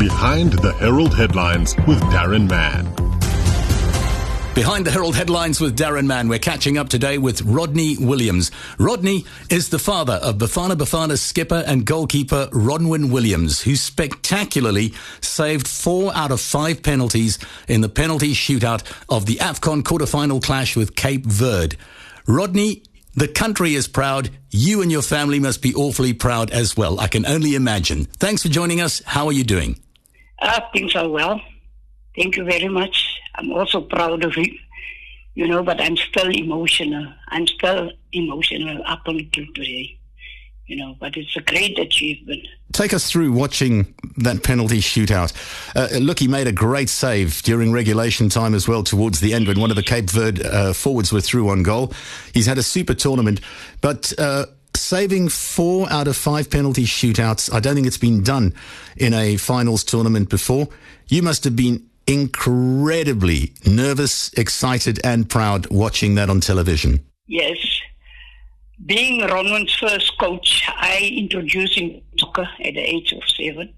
Behind the Herald Headlines with Daron Mann. Behind the Herald headlines with Daron Mann, we're catching up today with Rodney Williams. Rodney is the father of Bafana Bafana skipper and goalkeeper Ronwen Williams, who spectacularly saved four out of five penalties in the penalty shootout of the AFCON quarterfinal clash with Cape Verde. Rodney, the country is proud. You and your family must be awfully proud as well. I can only imagine. Thanks for joining us. How are you doing? Uh, things are well. Thank you very much. I'm also proud of it, you know, but I'm still emotional. I'm still emotional up until today, you know, but it's a great achievement. Take us through watching that penalty shootout. Uh, look, he made a great save during regulation time as well towards the end when one of the Cape Verde uh, forwards were through on goal. He's had a super tournament, but. Saving four out of five penalty shootouts. I don't think it's been done in a finals tournament before. You must have been incredibly nervous, excited, and proud watching that on television. Yes. Being Ronwen's first coach, I introduced him to soccer at the age of seven,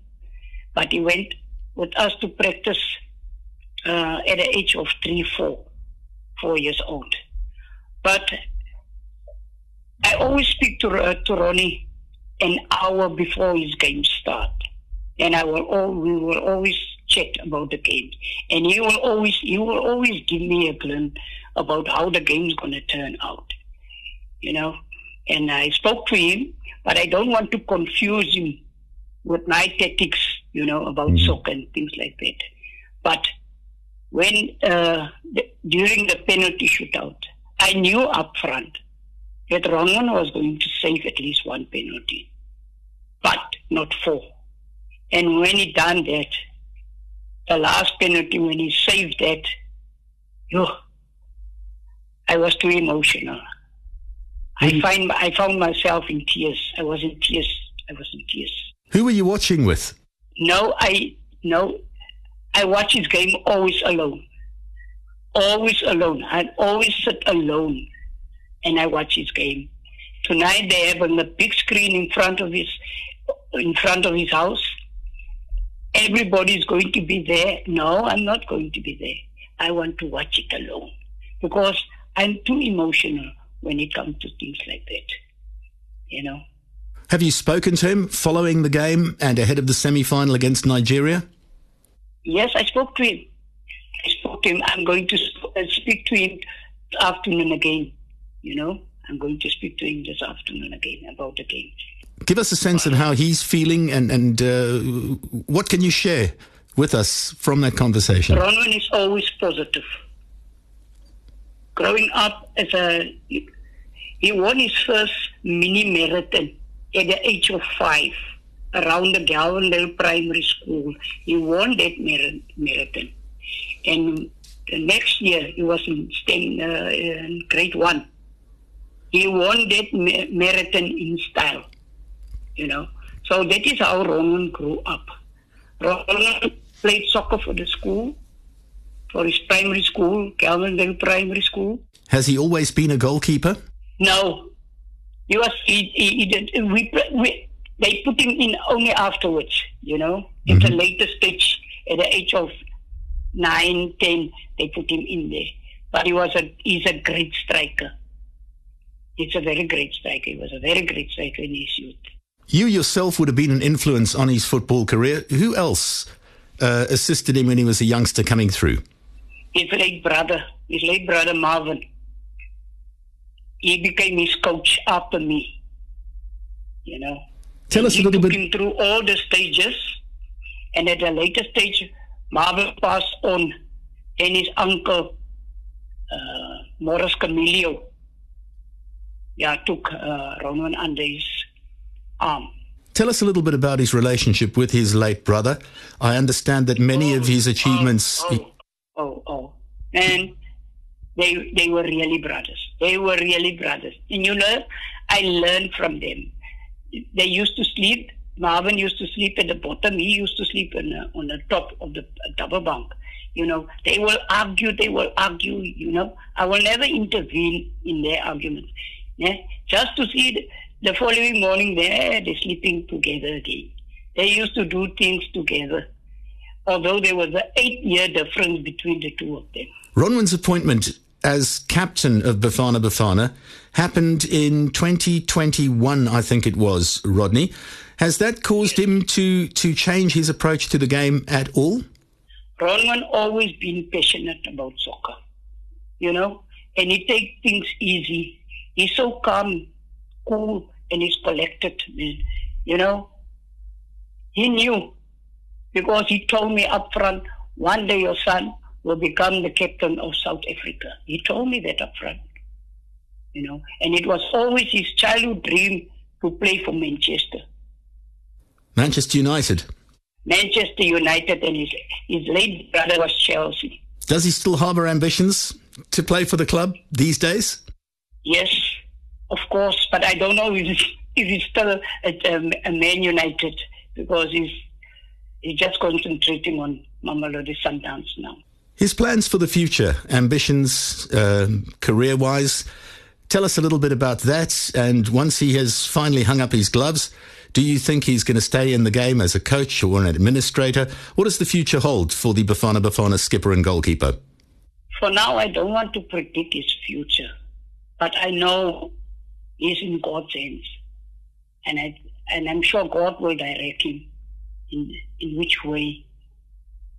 but he went with us to practice uh, at the age of three, four, four years old. But I always speak to, uh, to Ronnie an hour before his game start, and I will all we will always chat about the game. And he will always he will always give me a glimpse about how the game's gonna turn out. You know? And I spoke to him, but I don't want to confuse him with my tactics, you know, about mm-hmm. soccer and things like that. But when uh, the, during the penalty shootout, I knew up front that Ronwen was going to save at least one penalty, but not four. And when he done that, the last penalty when he saved that, yo, I was too emotional. Mm-hmm. I find I found myself in tears. I was in tears. I was in tears. Who were you watching with? No, I no, I watch his game always alone. Always alone. I always sit alone, and I watch his game. Tonight they have on the big screen in front of his in front of his house everybody's going to be there. No, I'm not going to be there. I want to watch it alone because I'm too emotional when it comes to things like that. You know. Have you spoken to him following the game and ahead of the semi final against Nigeria? Yes, I spoke to him. I spoke to him. I'm going to uh, speak to him afternoon again. You know, I'm going to speak to him this afternoon again about the game. Give us a sense of how he's feeling and, and uh, what can you share with us from that conversation? Ronwen is always positive. Growing up as a, he won his first mini marathon at the age of five around the Gelvandale Primary School. He won that marathon. And the next year, he was in, STEM, uh, in grade one. He won that marathon in style you know. So that is how Ronwen grew up. Ronwen played soccer for the school, for his primary school, Gelvandale Primary School. Has he always been a goalkeeper? No. He was, he, he, he did, we, we, they put him in only afterwards, you know, mm-hmm. at the later stage, at the age of nine, ten, they put him in there. But he was a, he's a great striker. He's a very great striker. He was a very great striker in his youth. You yourself would have been an influence on his football career. Who else uh, assisted him when he was a youngster coming through? His late brother, his late brother Marvin. He became his coach after me. You know. Tell us a little bit. Him through all the stages, and at a later stage, Marvin passed on, and his uncle uh, Morris Camilio, yeah, took uh, Ronwen under his um, Tell us a little bit about his relationship with his late brother. I understand that many oh, of his achievements. Oh, oh, oh, oh, and they they were really brothers. They were really brothers, and you know, I learned from them. They used to sleep. Marvin used to sleep at the bottom. He used to sleep on the, on the top of the double bunk. You know, they will argue. They will argue. You know, I will never intervene in their arguments. Yeah, just to see the following morning, they're, sleeping together again. They used to do things together. although there was an eight year difference between the two of them. Ronwen's appointment as captain of Bafana Bafana happened in 2021, I think it was, Rodney. Has that caused him to, to change his approach to the game at all? Ronwen always been passionate about soccer, you know, and he takes things easy. He's so calm, cool, and he's collected, man. You know, he knew because he told me up front, one day your son will become the captain of South Africa. He told me that up front. You know, and it was always his childhood dream to play for Manchester. Manchester United. Manchester United and his, his late brother was Chelsea. Does he still harbour ambitions to play for the club these days? Yes, of course, but I don't know if he's, if he's still at um, a Man United because he's he's just concentrating on Mamelodi Sundowns now. His plans for the future, ambitions, uh, career wise, tell us a little bit about that. And once he has finally hung up his gloves, do you think he's going to stay in the game as a coach or an administrator? What does the future hold for the Bafana Bafana skipper and goalkeeper? For now, I don't want to predict his future, but I know he's in God's hands, and I and I'm sure God will direct him in in which way,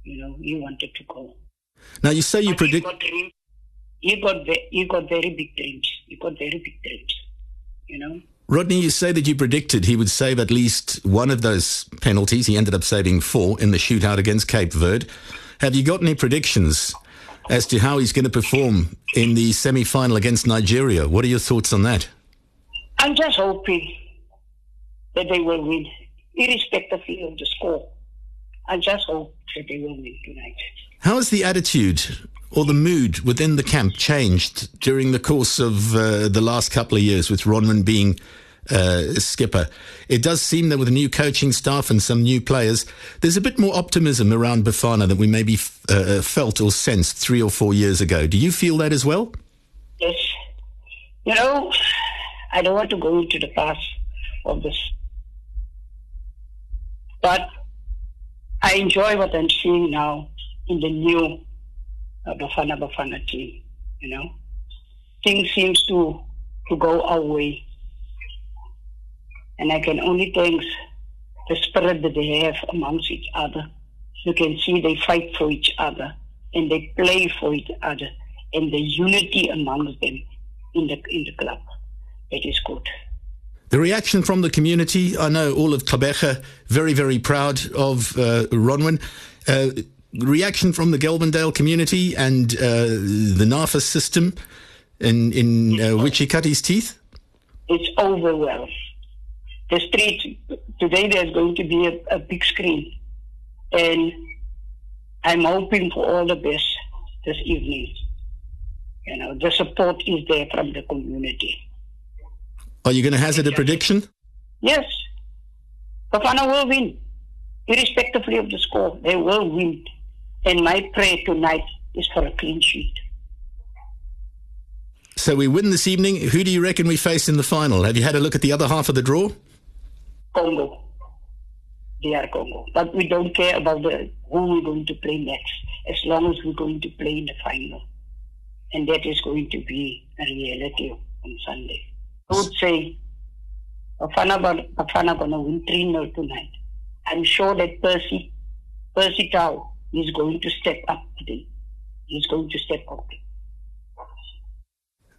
you know, he wanted to go. Now you say you But predict. He got, dreams. he got ve- he got very big dreams. He got very big dreams. You know. Rodney, you say that you predicted he would save at least one of those penalties. He ended up saving four in the shootout against Cape Verde. Have you got any predictions as to how he's going to perform in the semi final against Nigeria? What are your thoughts on that? I'm just hoping that they will win, irrespectively of the score. I just hope that they will win tonight. How has the attitude or the mood within the camp changed during the course of uh, the last couple of years with Ronwen being uh, skipper? It does seem that with a new coaching staff and some new players, there's a bit more optimism around Bafana than we maybe f- uh, felt or sensed three or four years ago. Do you feel that as well? Yes. You know, I don't want to go into the past of this. But I enjoy what I'm seeing now in the new uh, Bafana Bafana team. You know, things seems to to go our way, and I can only thank the spirit that they have amongst each other. You can see they fight for each other and they play for each other, and the unity amongst them in the in the club. It is good. The reaction from the community, I know all of Klabecha very, very proud of uh, Ronwen. Uh, reaction from the Gelvandale community and uh, the NAFA system in, in uh, his teeth? It's over well. The street today there's going to be a, a big screen, and I'm hoping for all the best this evening. You know, the support is there from the community. Are you going to hazard a prediction? Yes, Bafana will win, irrespectively of the score. They will win, and my prayer tonight is for a clean sheet. So we win this evening. Who do you reckon we face in the final? Have you had a look at the other half of the draw? Congo. They are Congo. But we don't care about the who we're going to play next, as long as we're going to play in the final. And that is going to be a reality on Sunday. I would say going to win 3 0 tonight. I'm sure that Percy, Percy Tau is going to step up today. He's going to step up.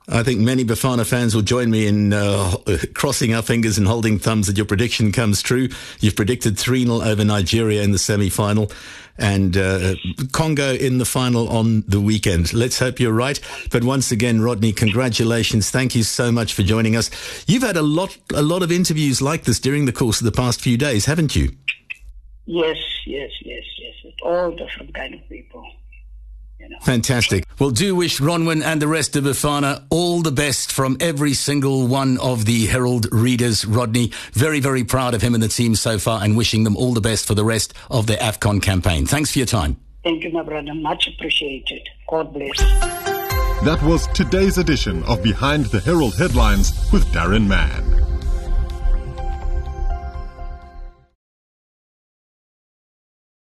I think many Bafana fans will join me in uh, crossing our fingers and holding thumbs that your prediction comes true. You've predicted 3 0 over Nigeria in the semi final and uh, Congo in the final on the weekend. Let's hope you're right. But once again, Rodney, congratulations. Thank you so much for joining us. You've had a lot, a lot of interviews like this during the course of the past few days, haven't you? Yes, yes, yes, yes. All different kind of people. You know. Fantastic. Well, do wish Ronwen and the rest of Bafana all the best from every single one of the Herald readers. Rodney, very, very proud of him and the team so far and wishing them all the best for the rest of their AFCON campaign. Thanks for your time. Thank you, my brother. Much appreciated. God bless. That was today's edition of Behind the Herald Headlines with Daron Mann.